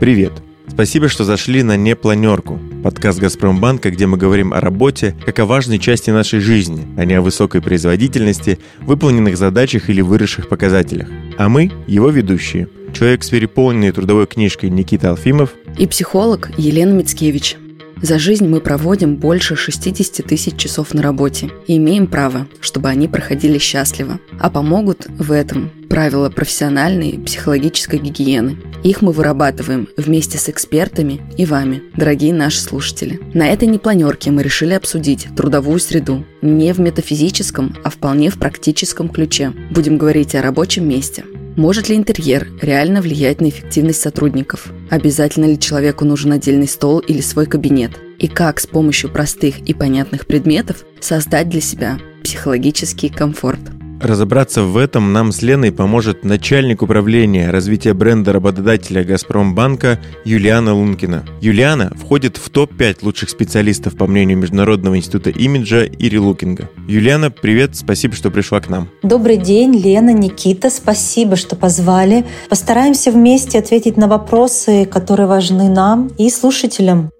Привет! Спасибо, что зашли на «Непланерку» – подкаст «Газпромбанка», где мы говорим о работе как о важной части нашей жизни, а не о высокой производительности, выполненных задачах или выросших показателях. А мы – его ведущие. Человек с переполненной трудовой книжкой Никита Алфимов и психолог Елена Мицкевич. За жизнь мы проводим больше 60 тысяч часов на работе и имеем право, чтобы они проходили счастливо. А помогут в этом правила профессиональной психологической гигиены. Их мы вырабатываем вместе с экспертами и вами, дорогие наши слушатели. На этой непланерке мы решили обсудить трудовую среду не в метафизическом, а вполне в практическом ключе. Будем говорить о рабочем месте, может ли интерьер реально влиять на эффективность сотрудников? Обязательно ли человеку нужен отдельный стол или свой кабинет? И как с помощью простых и понятных предметов создать для себя психологический комфорт? Разобраться в этом нам с Леной поможет начальник управления развития бренда работодателя «Газпромбанка» Юлиана Лункина. Юлиана входит в топ-5 лучших специалистов по мнению Международного института имиджа Ири Лукинга. Юлиана, привет, спасибо, что пришла к нам. Добрый день, Лена, Никита, спасибо, что позвали. Постараемся вместе ответить на вопросы, которые важны нам и слушателям.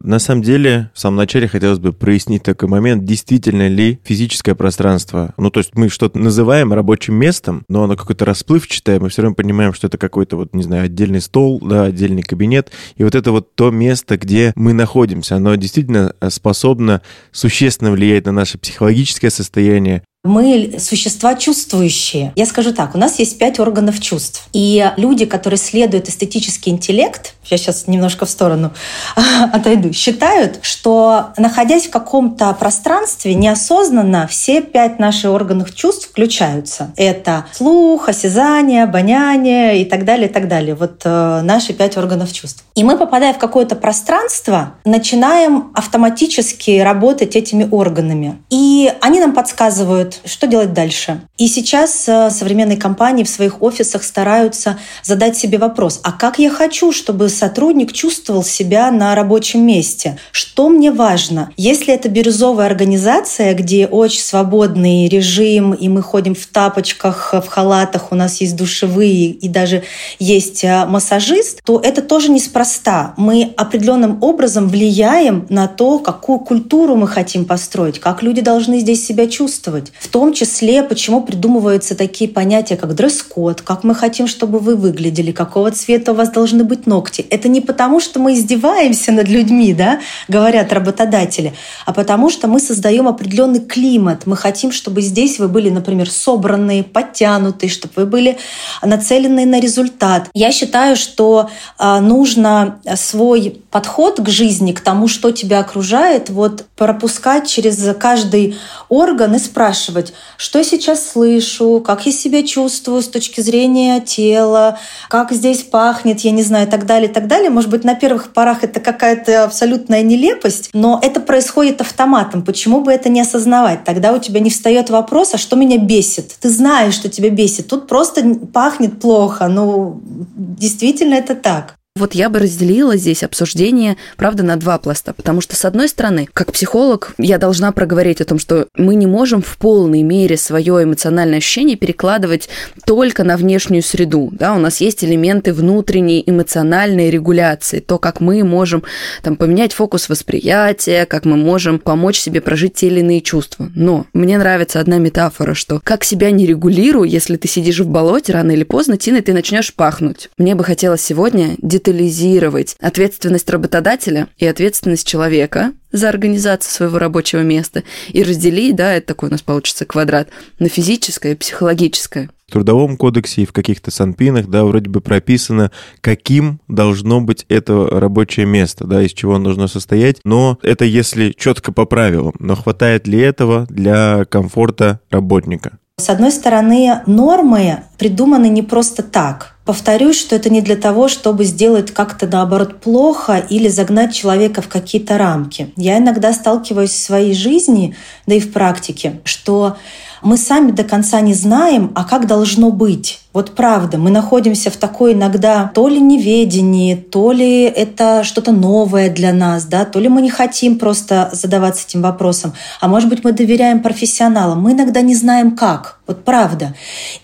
На самом деле, в самом начале хотелось бы прояснить такой момент, действительно ли физическое пространство, ну, то есть мы что-то называем рабочим местом, но оно какое-то расплывчатое, мы все равно понимаем, что это какой-то вот, не знаю, отдельный стол, да, отдельный кабинет, и вот это вот то место, где мы находимся, оно действительно способно существенно влиять на наше психологическое состояние, мы существа чувствующие. Я скажу так, у нас есть пять органов чувств. И люди, которые следуют эстетический интеллект, я сейчас немножко в сторону отойду, считают, что находясь в каком-то пространстве, неосознанно все пять наших органов чувств включаются. Это слух, осязание, обоняние и так далее, и так далее. Вот э, наши пять органов чувств. И мы, попадая в какое-то пространство, начинаем автоматически работать этими органами. И они нам подсказывают, думают, что делать дальше. И сейчас э, современные компании в своих офисах стараются задать себе вопрос, а как я хочу, чтобы сотрудник чувствовал себя на рабочем месте? Что мне важно? Если это бирюзовая организация, где очень свободный режим, и мы ходим в тапочках, в халатах, у нас есть душевые и даже есть э, массажист, то это тоже неспроста. Мы определенным образом влияем на то, какую культуру мы хотим построить, как люди должны здесь себя чувствовать. В том числе, почему придумываются такие понятия, как дресс-код, как мы хотим, чтобы вы выглядели, какого цвета у вас должны быть ногти. Это не потому, что мы издеваемся над людьми, да, говорят работодатели, а потому что мы создаем определенный климат. Мы хотим, чтобы здесь вы были, например, собранные, подтянутые, чтобы вы были нацеленные на результат. Я считаю, что а, нужно свой подход к жизни, к тому, что тебя окружает, вот пропускать через каждый орган и спрашивать, спрашивать, что я сейчас слышу, как я себя чувствую с точки зрения тела, как здесь пахнет, я не знаю, и так далее, и так далее. Может быть, на первых порах это какая-то абсолютная нелепость, но это происходит автоматом. Почему бы это не осознавать? Тогда у тебя не встает вопрос, а что меня бесит? Ты знаешь, что тебя бесит. Тут просто пахнет плохо. Ну, действительно это так. Вот я бы разделила здесь обсуждение, правда, на два пласта, потому что, с одной стороны, как психолог, я должна проговорить о том, что мы не можем в полной мере свое эмоциональное ощущение перекладывать только на внешнюю среду. Да? У нас есть элементы внутренней эмоциональной регуляции, то, как мы можем там, поменять фокус восприятия, как мы можем помочь себе прожить те или иные чувства. Но мне нравится одна метафора, что как себя не регулирую, если ты сидишь в болоте, рано или поздно, Тина, ты начнешь пахнуть. Мне бы хотелось сегодня детализировать детализировать ответственность работодателя и ответственность человека за организацию своего рабочего места и разделить, да, это такой у нас получится квадрат, на физическое и психологическое. В Трудовом кодексе и в каких-то санпинах, да, вроде бы прописано, каким должно быть это рабочее место, да, из чего оно должно состоять, но это если четко по правилам. Но хватает ли этого для комфорта работника? С одной стороны, нормы придуманы не просто так. Повторюсь, что это не для того, чтобы сделать как-то наоборот плохо или загнать человека в какие-то рамки. Я иногда сталкиваюсь в своей жизни, да и в практике, что мы сами до конца не знаем, а как должно быть. Вот правда, мы находимся в такой иногда то ли неведении, то ли это что-то новое для нас, да, то ли мы не хотим просто задаваться этим вопросом, а может быть мы доверяем профессионалам. Мы иногда не знаем как. Вот правда.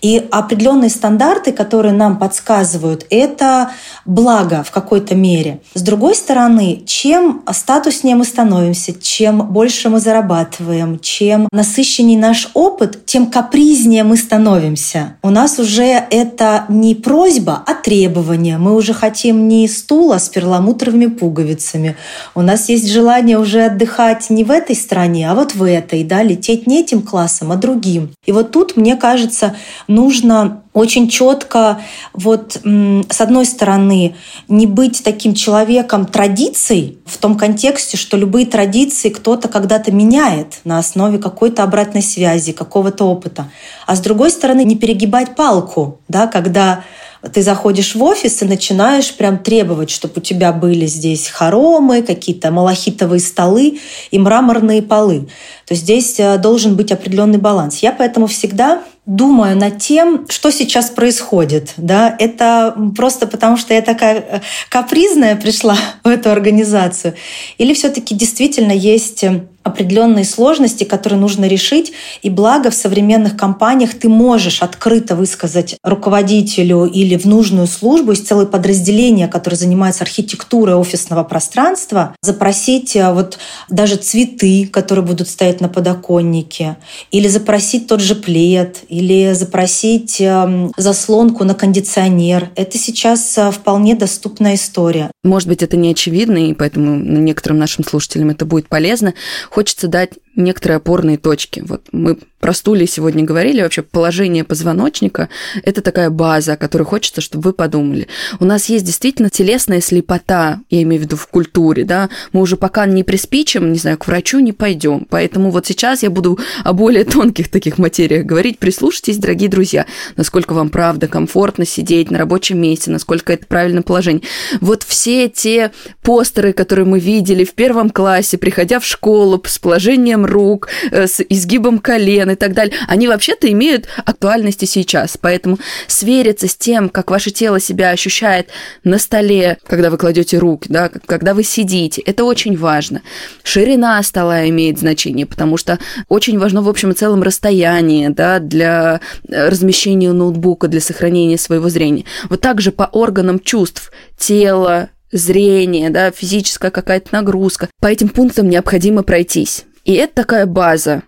И определенные стандарты, которые нам подсказывают, это благо в какой-то мере. С другой стороны, чем статуснее мы становимся, чем больше мы зарабатываем, чем насыщеннее наш опыт, тем капризнее мы становимся. У нас уже это не просьба, а требование. Мы уже хотим не стула с перламутровыми пуговицами. У нас есть желание уже отдыхать не в этой стране, а вот в этой, да, лететь не этим классом, а другим. И вот тут мне кажется, нужно очень четко, вот с одной стороны, не быть таким человеком традиций в том контексте, что любые традиции кто-то когда-то меняет на основе какой-то обратной связи, какого-то опыта. А с другой стороны, не перегибать палку, да, когда ты заходишь в офис и начинаешь прям требовать, чтобы у тебя были здесь хоромы, какие-то малахитовые столы и мраморные полы. То есть здесь э, должен быть определенный баланс. Я поэтому всегда думаю над тем, что сейчас происходит. Да? Это просто потому, что я такая э, капризная пришла в эту организацию? Или все-таки действительно есть э, определенные сложности, которые нужно решить. И благо в современных компаниях ты можешь открыто высказать руководителю или в нужную службу, есть целое подразделение, которое занимается архитектурой офисного пространства, запросить э, вот даже цветы, которые будут стоять на подоконнике, или запросить тот же плед, или запросить эм, заслонку на кондиционер. Это сейчас э, вполне доступная история. Может быть, это не очевидно, и поэтому некоторым нашим слушателям это будет полезно хочется дать некоторые опорные точки. Вот мы про стулья сегодня говорили, вообще положение позвоночника – это такая база, о которой хочется, чтобы вы подумали. У нас есть действительно телесная слепота, я имею в виду в культуре, да, мы уже пока не приспичим, не знаю, к врачу не пойдем. Поэтому вот сейчас я буду о более тонких таких материях говорить. Прислушайтесь, дорогие друзья, насколько вам правда комфортно сидеть на рабочем месте, насколько это правильное положение. Вот все те постеры, которые мы видели в первом классе, приходя в школу с положением рук, э, с изгибом колен и так далее, они вообще-то имеют актуальность и сейчас. Поэтому свериться с тем, как ваше тело себя ощущает на столе, когда вы кладете руки, да, когда вы сидите, это очень важно. Ширина стола имеет значение, потому что очень важно в общем и целом расстояние да, для э, размещения ноутбука, для сохранения своего зрения. Вот также по органам чувств тело, зрение, да, физическая какая-то нагрузка. По этим пунктам необходимо пройтись. И это такая база,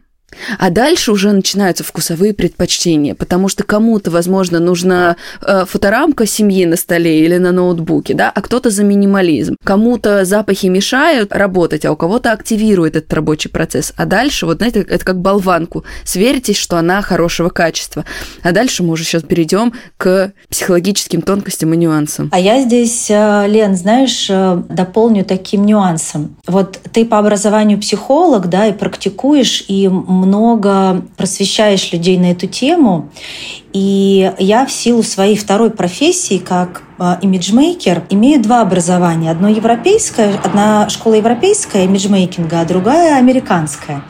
а дальше уже начинаются вкусовые предпочтения, потому что кому-то, возможно, нужна э, фоторамка семьи на столе или на ноутбуке, да, а кто-то за минимализм. Кому-то запахи мешают работать, а у кого-то активирует этот рабочий процесс. А дальше, вот знаете, это как болванку. Сверитесь, что она хорошего качества. А дальше мы уже сейчас перейдем к психологическим тонкостям и нюансам. А я здесь, э, Лен, знаешь, э, дополню таким нюансом. Вот ты по образованию психолог, да, и практикуешь, и много просвещаешь людей на эту тему. И я в силу своей второй профессии, как а, имиджмейкер, имею два образования. Одно европейское, одна школа европейская имиджмейкинга, а другая американская.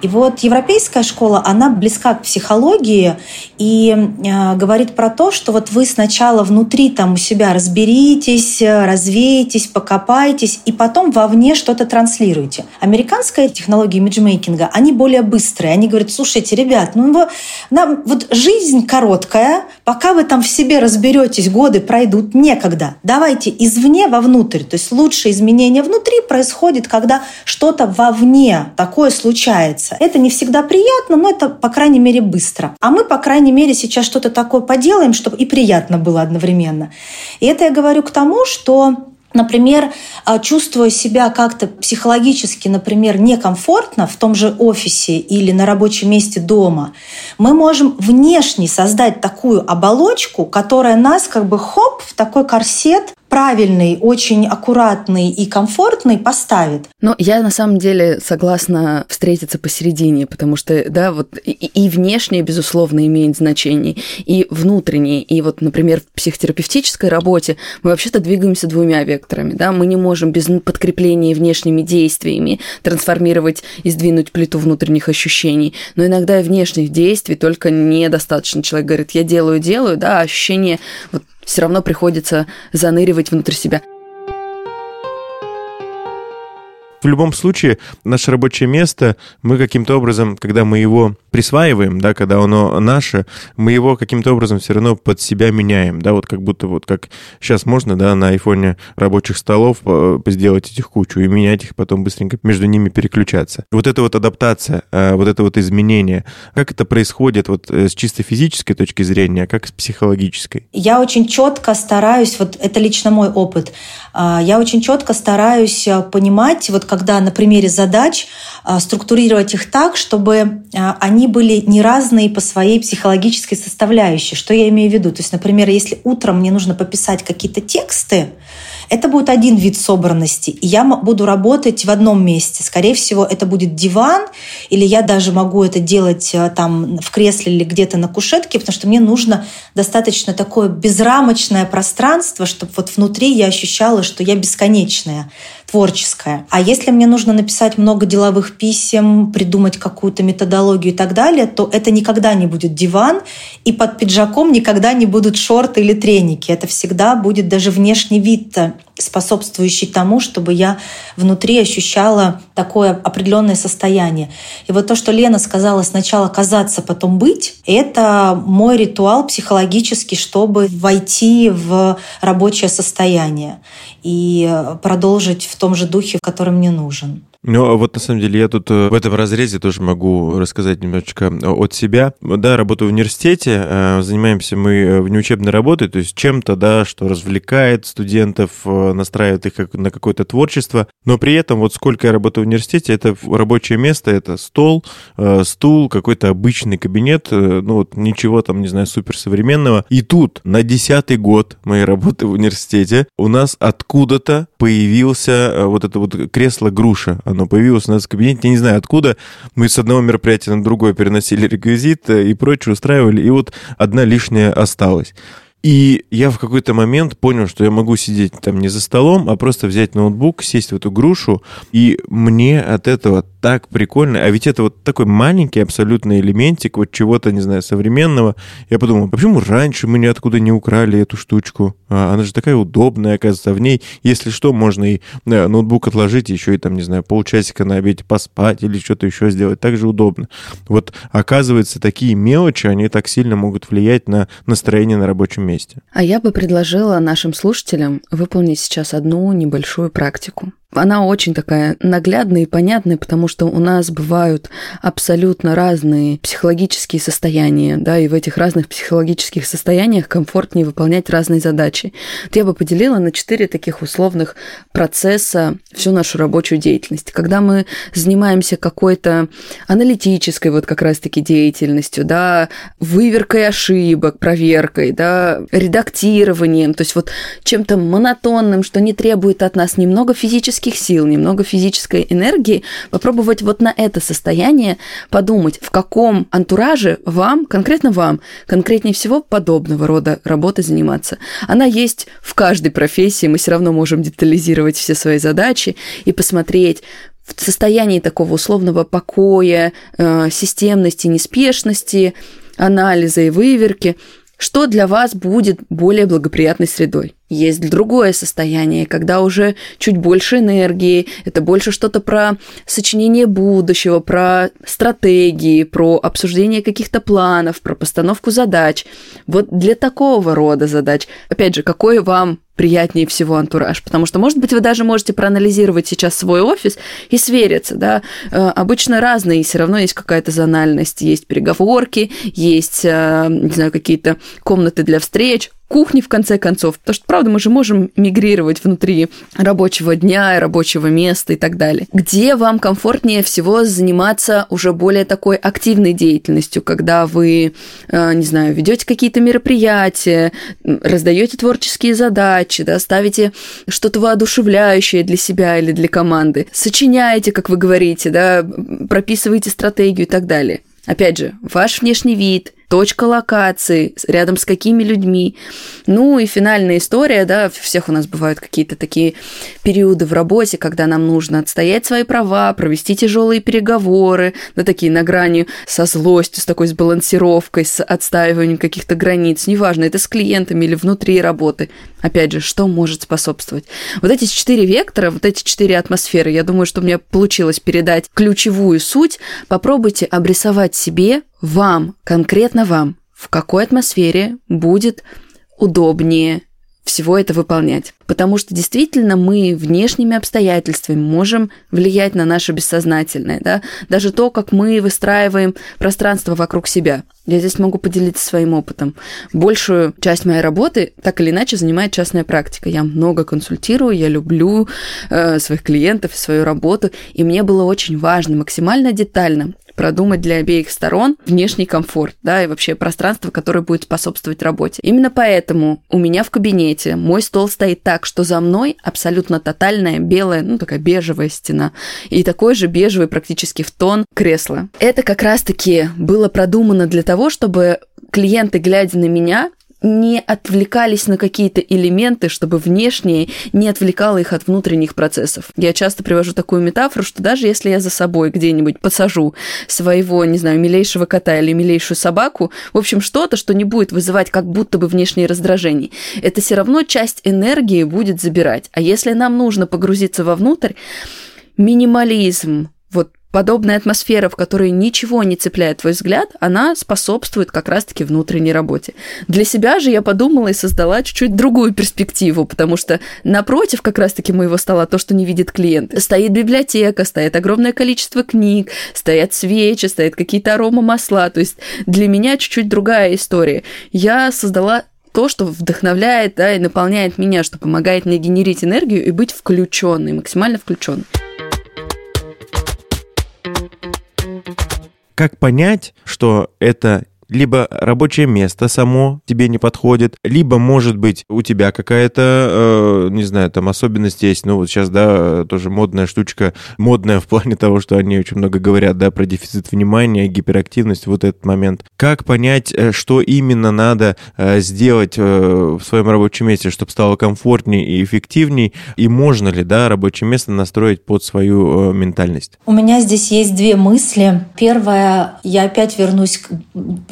И вот европейская школа, она близка к психологии и э, говорит про то, что вот вы сначала внутри там у себя разберитесь, развеетесь, покопайтесь, и потом вовне что-то транслируете. Американская технология имиджмейкинга, они более быстрые. Они говорят, слушайте, ребят, ну нам вот жизнь короткая, пока вы там в себе разберетесь, годы пройдут, некогда. Давайте извне вовнутрь. То есть лучшее изменение внутри происходит, когда что-то вовне такое случается. Это не всегда приятно, но это, по крайней мере, быстро. А мы, по крайней мере, сейчас что-то такое поделаем, чтобы и приятно было одновременно. И это я говорю к тому, что Например, а, чувствуя себя как-то психологически, например, некомфортно в том же офисе или на рабочем месте дома, мы можем внешне создать такую оболочку, которая нас как бы хоп в такой корсет правильный, очень аккуратный и комфортный поставит. Но я на самом деле согласна встретиться посередине, потому что, да, вот и, и внешнее, безусловно, имеет значение, и внутреннее. И вот, например, в психотерапевтической работе мы вообще-то двигаемся двумя векторами, да, мы не можем без подкрепления внешними действиями трансформировать и сдвинуть плиту внутренних ощущений, но иногда и внешних действий только недостаточно. Человек говорит, я делаю, делаю, да, а ощущение вот все равно приходится заныривать внутрь себя. В любом случае, наше рабочее место, мы каким-то образом, когда мы его присваиваем, да, когда оно наше, мы его каким-то образом все равно под себя меняем, да, вот как будто вот как сейчас можно, да, на айфоне рабочих столов э, сделать этих кучу и менять их, потом быстренько между ними переключаться. Вот эта вот адаптация, э, вот это вот изменение, как это происходит вот э, с чисто физической точки зрения, а как с психологической? Я очень четко стараюсь, вот это лично мой опыт, а, я очень четко стараюсь понимать, вот когда на примере задач структурировать их так, чтобы они они были не разные по своей психологической составляющей. Что я имею в виду? То есть, например, если утром мне нужно пописать какие-то тексты, это будет один вид собранности, и я буду работать в одном месте. Скорее всего, это будет диван, или я даже могу это делать э, там в кресле или где-то на кушетке, потому что мне нужно достаточно такое безрамочное пространство, чтобы вот внутри я ощущала, что я бесконечная творческая. А если мне нужно написать много деловых писем, придумать какую-то методологию и так далее, то это никогда не будет диван, и под пиджаком никогда не будут шорты или треники. Это всегда будет даже внешний вид способствующий тому, чтобы я внутри ощущала такое определенное состояние. И вот то, что Лена сказала сначала казаться, потом быть, это мой ритуал психологический, чтобы войти в рабочее состояние и продолжить в том же духе, который мне нужен. Ну, а вот на самом деле я тут э, в этом разрезе тоже могу рассказать немножечко от себя. Да, работаю в университете, э, занимаемся мы э, внеучебной работой, то есть чем-то, да, что развлекает студентов, настраивает их на какое-то творчество, но при этом вот сколько я работаю в университете, это рабочее место, это стол, стул, какой-то обычный кабинет, ну вот ничего там, не знаю, суперсовременного. И тут на десятый год моей работы в университете у нас откуда-то появился вот это вот кресло-груша оно появилось у нас в кабинете, я не знаю откуда. Мы с одного мероприятия на другое переносили реквизит э, и прочее устраивали, и вот одна лишняя осталась. И я в какой-то момент понял, что я могу сидеть там не за столом, а просто взять ноутбук, сесть в эту грушу, и мне от этого так прикольно. А ведь это вот такой маленький абсолютно элементик вот чего-то, не знаю, современного. Я подумал, а почему раньше мы ниоткуда не украли эту штучку? А, она же такая удобная, оказывается, в ней, если что, можно и да, ноутбук отложить, еще и там, не знаю, полчасика на обеде поспать или что-то еще сделать. Так же удобно. Вот оказывается, такие мелочи, они так сильно могут влиять на настроение на рабочем месте. А я бы предложила нашим слушателям выполнить сейчас одну небольшую практику. Она очень такая наглядная и понятная, потому что у нас бывают абсолютно разные психологические состояния, да, и в этих разных психологических состояниях комфортнее выполнять разные задачи. Вот я бы поделила на четыре таких условных процесса всю нашу рабочую деятельность. Когда мы занимаемся какой-то аналитической вот как раз-таки деятельностью, да, выверкой ошибок, проверкой, да, редактированием, то есть вот чем-то монотонным, что не требует от нас немного физически физических сил, немного физической энергии, попробовать вот на это состояние подумать, в каком антураже вам, конкретно вам, конкретнее всего подобного рода работы заниматься. Она есть в каждой профессии, мы все равно можем детализировать все свои задачи и посмотреть, в состоянии такого условного покоя, э, системности, неспешности, анализа и выверки, что для вас будет более благоприятной средой. Есть другое состояние, когда уже чуть больше энергии, это больше что-то про сочинение будущего, про стратегии, про обсуждение каких-то планов, про постановку задач. Вот для такого рода задач, опять же, какой вам приятнее всего антураж, потому что, может быть, вы даже можете проанализировать сейчас свой офис и свериться, да, э, обычно разные, все равно есть какая-то зональность, есть переговорки, есть, э, не знаю, какие-то комнаты для встреч, кухни, в конце концов. Потому что, правда, мы же можем мигрировать внутри рабочего дня и рабочего места и так далее. Где вам комфортнее всего заниматься уже более такой активной деятельностью, когда вы, э, не знаю, ведете какие-то мероприятия, раздаете творческие задачи, да, ставите что-то воодушевляющее для себя или для команды, сочиняете, как вы говорите, да, прописываете стратегию и так далее. Опять же, ваш внешний вид, точка локации, рядом с какими людьми. Ну и финальная история, да, у всех у нас бывают какие-то такие периоды в работе, когда нам нужно отстоять свои права, провести тяжелые переговоры, да, такие на грани со злостью, с такой сбалансировкой, с отстаиванием каких-то границ, неважно, это с клиентами или внутри работы. Опять же, что может способствовать? Вот эти четыре вектора, вот эти четыре атмосферы, я думаю, что мне получилось передать ключевую суть. Попробуйте обрисовать себе вам, конкретно вам, в какой атмосфере будет удобнее всего это выполнять. Потому что действительно мы внешними обстоятельствами можем влиять на наше бессознательное. Да? Даже то, как мы выстраиваем пространство вокруг себя. Я здесь могу поделиться своим опытом. Большую часть моей работы так или иначе занимает частная практика. Я много консультирую, я люблю э, своих клиентов и свою работу. И мне было очень важно максимально детально продумать для обеих сторон внешний комфорт, да, и вообще пространство, которое будет способствовать работе. Именно поэтому у меня в кабинете мой стол стоит так, что за мной абсолютно тотальная белая, ну, такая бежевая стена, и такой же бежевый практически в тон кресло. Это как раз-таки было продумано для того, чтобы клиенты, глядя на меня, не отвлекались на какие-то элементы, чтобы внешнее не отвлекало их от внутренних процессов. Я часто привожу такую метафору, что даже если я за собой где-нибудь посажу своего, не знаю, милейшего кота или милейшую собаку, в общем, что-то, что не будет вызывать как будто бы внешние раздражения, это все равно часть энергии будет забирать. А если нам нужно погрузиться вовнутрь, минимализм, вот подобная атмосфера, в которой ничего не цепляет твой взгляд, она способствует как раз-таки внутренней работе. Для себя же я подумала и создала чуть-чуть другую перспективу, потому что напротив как раз-таки моего стола то, что не видит клиент, стоит библиотека, стоит огромное количество книг, стоят свечи, стоят какие-то арома масла. То есть для меня чуть-чуть другая история. Я создала то, что вдохновляет да, и наполняет меня, что помогает мне генерить энергию и быть включенной, максимально включенной. Как понять, что это либо рабочее место само тебе не подходит, либо, может быть, у тебя какая-то, э, не знаю, там особенность есть, ну вот сейчас, да, тоже модная штучка, модная в плане того, что они очень много говорят, да, про дефицит внимания, гиперактивность, вот этот момент. Как понять, э, что именно надо э, сделать э, в своем рабочем месте, чтобы стало комфортнее и эффективней, и можно ли, да, рабочее место настроить под свою ментальность? У меня здесь есть две мысли. Первая, я опять вернусь к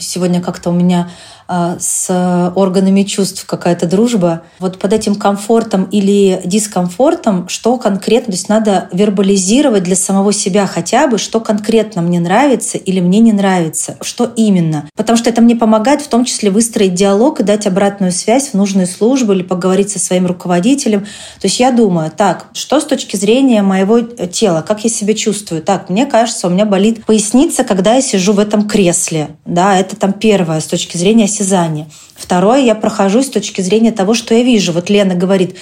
сегодня как-то у меня с органами чувств какая-то дружба. Вот под этим комфортом или дискомфортом, что конкретно, то есть надо вербализировать для самого себя хотя бы, что конкретно мне нравится или мне не нравится, что именно. Потому что это мне помогает в том числе выстроить диалог и дать обратную связь в нужную службу или поговорить со своим руководителем. То есть я думаю, так, что с точки зрения моего тела, как я себя чувствую? Так, мне кажется, у меня болит поясница, когда я сижу в этом кресле. Да, это там первое с точки зрения осязания. Второе, я прохожу с точки зрения того, что я вижу. Вот Лена говорит,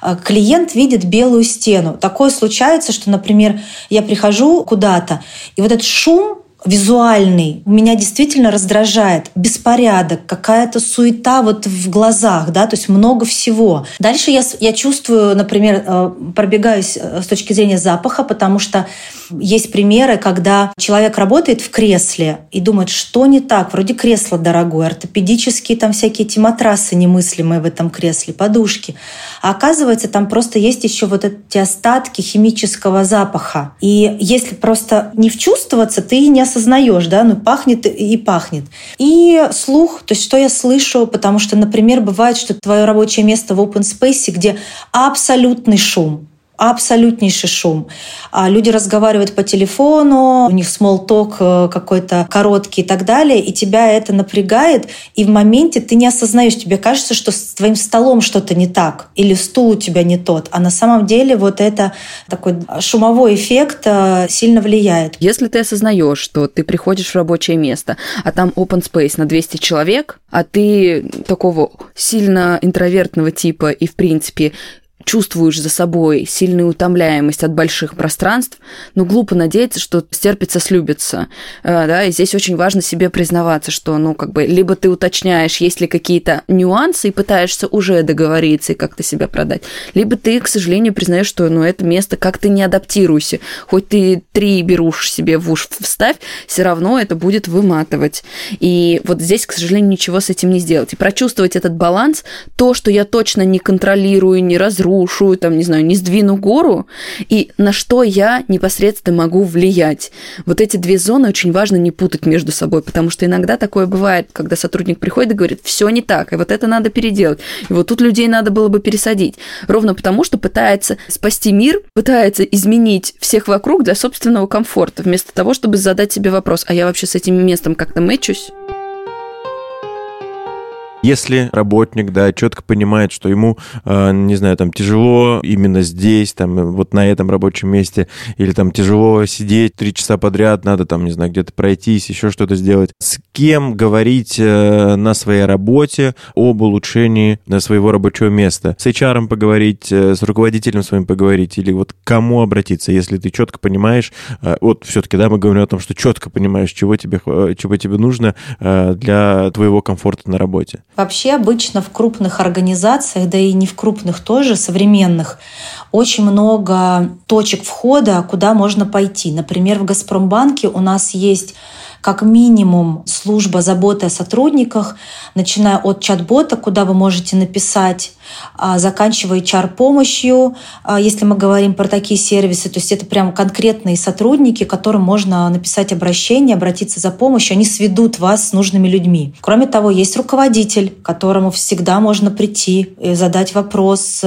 «А, клиент видит белую стену. Такое случается, что, например, я прихожу куда-то, и вот этот шум визуальный меня действительно раздражает. Беспорядок, какая-то суета вот в глазах, да, то есть много всего. Дальше я, я чувствую, например, э, пробегаюсь э, с точки зрения запаха, потому что есть примеры, когда человек работает в кресле и думает, что не так, вроде кресло дорогое, ортопедические там всякие эти матрасы немыслимые в этом кресле, подушки. А оказывается, там просто есть еще вот эти остатки химического запаха. И если просто не вчувствоваться, ты не осознаешь, да, ну пахнет и пахнет. И слух, то есть что я слышу, потому что, например, бывает, что твое рабочее место в open space, где абсолютный шум, абсолютнейший шум. А люди разговаривают по телефону, у них talk э, какой-то короткий и так далее, и тебя это напрягает, и в моменте ты не осознаешь, тебе кажется, что с твоим столом что-то не так, или стул у тебя не тот, а на самом деле вот это такой шумовой эффект э, сильно влияет. Если ты осознаешь, что ты приходишь в рабочее место, а там open space на 200 человек, а ты такого сильно интровертного типа и, в принципе, чувствуешь за собой сильную утомляемость от больших пространств, ну, глупо надеяться, что стерпится, слюбится, э, да, и здесь очень важно себе признаваться, что, ну, как бы, либо ты уточняешь, есть ли какие-то нюансы и пытаешься уже договориться и как-то себя продать, либо ты, к сожалению, признаешь, что, ну, это место как-то не адаптируйся, хоть ты три берушь себе в уж вставь, все равно это будет выматывать. И вот здесь, к сожалению, ничего с этим не сделать. И прочувствовать этот баланс, то, что я точно не контролирую, не разрушаю, разрушу, там, не знаю, не сдвину гору, и на что я непосредственно могу влиять. Вот эти две зоны очень важно не путать между собой, потому что иногда такое бывает, когда сотрудник приходит и говорит, все не так, и вот это надо переделать, и вот тут людей надо было бы пересадить. Ровно потому, что пытается спасти мир, пытается изменить всех вокруг для собственного комфорта, вместо того, чтобы задать себе вопрос, а я вообще с этим местом как-то мэчусь? Если работник, да, четко понимает, что ему, э, не знаю, там тяжело именно здесь, там вот на этом рабочем месте, или там тяжело сидеть три часа подряд, надо там, не знаю, где-то пройтись, еще что-то сделать. С кем говорить э, на своей работе об улучшении своего рабочего места? С HR поговорить, э, с руководителем своим поговорить, или вот к кому обратиться, если ты четко понимаешь, вот все-таки, да, мы говорим о том, что четко понимаешь, чего тебе, чего тебе нужно для твоего комфорта на работе. Вообще обычно в крупных организациях, да и не в крупных тоже, современных, очень много точек входа, куда можно пойти. Например, в «Газпромбанке» у нас есть как минимум служба заботы о сотрудниках, начиная от чат-бота, куда вы можете написать, а, заканчивая HR-помощью, а, если мы говорим про такие сервисы. То есть это прям конкретные сотрудники, которым можно написать обращение, обратиться за помощью, они сведут вас с нужными людьми. Кроме того, есть руководитель, которому всегда можно прийти, задать вопрос,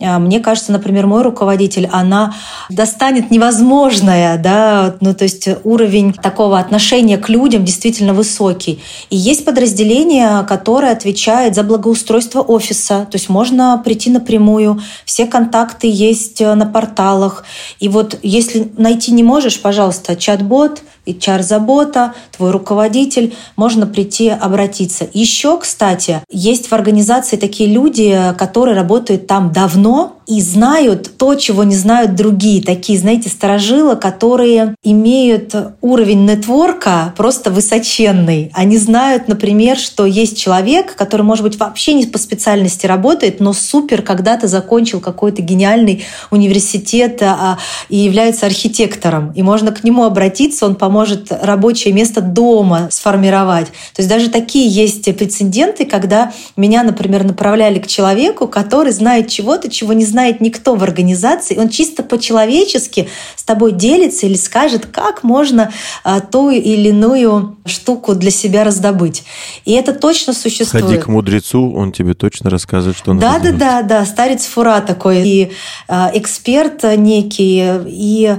мне кажется, например, мой руководитель, она достанет невозможное, да, ну то есть уровень такого отношения к людям действительно высокий. И есть подразделение, которое отвечает за благоустройство офиса, то есть можно прийти напрямую, все контакты есть на порталах. И вот если найти не можешь, пожалуйста, чат-бот, HR-забота, твой руководитель, можно прийти обратиться. Еще, кстати, есть в организации такие люди, которые работают там давно, и знают то, чего не знают другие. Такие, знаете, сторожилы, которые имеют уровень нетворка просто высоченный. Они знают, например, что есть человек, который, может быть, вообще не по специальности работает, но супер когда-то закончил какой-то гениальный университет а, и является архитектором. И можно к нему обратиться, он поможет рабочее место дома сформировать. То есть даже такие есть прецеденты, когда меня, например, направляли к человеку, который знает чего-то, чего не знает знает никто в организации, он чисто по-человечески с тобой делится или скажет, как можно а, ту или иную штуку для себя раздобыть. И это точно существует. Ходи к мудрецу, он тебе точно расскажет, что надо Да, делать. да, да, да, старец фура такой, и а, эксперт некий, и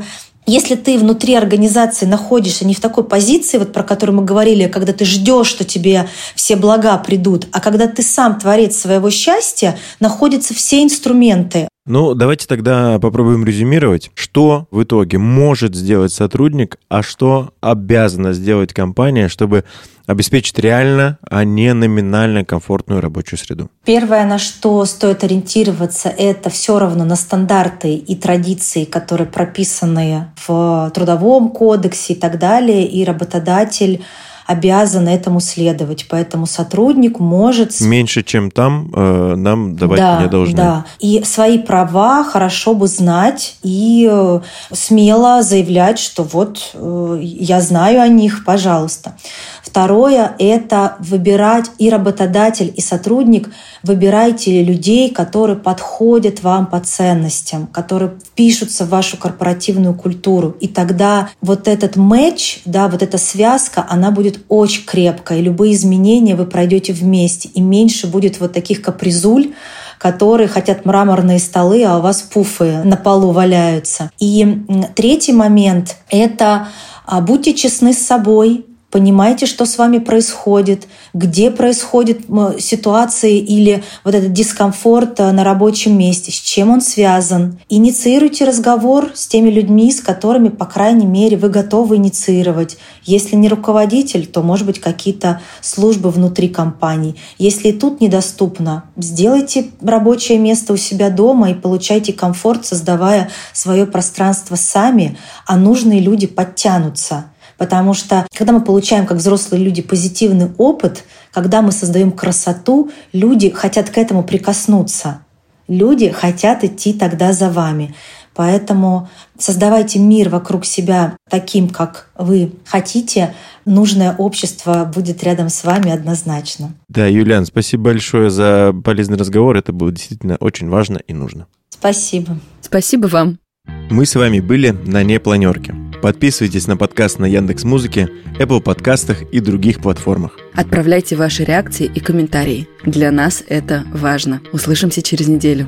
если ты внутри организации находишься не в такой позиции, вот про которую мы говорили, когда ты ждешь, что тебе все блага придут, а когда ты сам творец своего счастья, находятся все инструменты. Ну, давайте тогда попробуем резюмировать, что в итоге может сделать сотрудник, а что обязана сделать компания, чтобы обеспечить реально, а не номинально комфортную рабочую среду. Первое, на что стоит ориентироваться, это все равно на стандарты и традиции, которые прописаны в трудовом кодексе и так далее, и работодатель обязан этому следовать. Поэтому сотрудник может... Меньше, чем там, э, нам давать да, не должны. Да, и свои права хорошо бы знать и э, смело заявлять, что вот э, я знаю о них, пожалуйста. Второе – это выбирать и работодатель, и сотрудник. Выбирайте людей, которые подходят вам по ценностям, которые впишутся в вашу корпоративную культуру. И тогда вот этот матч, да, вот эта связка, она будет очень крепкая. И любые изменения вы пройдете вместе. И меньше будет вот таких капризуль, которые хотят мраморные столы, а у вас пуфы на полу валяются. И третий момент – это а, будьте честны с собой, понимаете, что с вами происходит, где происходит ситуации или вот этот дискомфорт э, на рабочем месте, с чем он связан. Инициируйте разговор с теми людьми, с которыми, по крайней мере, вы готовы инициировать. Если не руководитель, то, может быть, какие-то службы внутри компании. Если и тут недоступно, сделайте рабочее место у себя дома и получайте комфорт, создавая свое пространство сами, а нужные люди подтянутся. Потому что когда мы получаем как взрослые люди позитивный опыт, когда мы создаем красоту, люди хотят к этому прикоснуться. Люди хотят идти тогда за вами. Поэтому создавайте мир вокруг себя таким, как вы хотите. Нужное общество будет рядом с вами однозначно. Да, Юлиан, спасибо большое за полезный разговор. Это было действительно очень важно и нужно. Спасибо. Спасибо вам. Мы с вами были на непланерке. Подписывайтесь на подкаст на Яндекс Музыке, Apple подкастах и других платформах. Отправляйте ваши реакции и комментарии. Для нас это важно. Услышимся через неделю.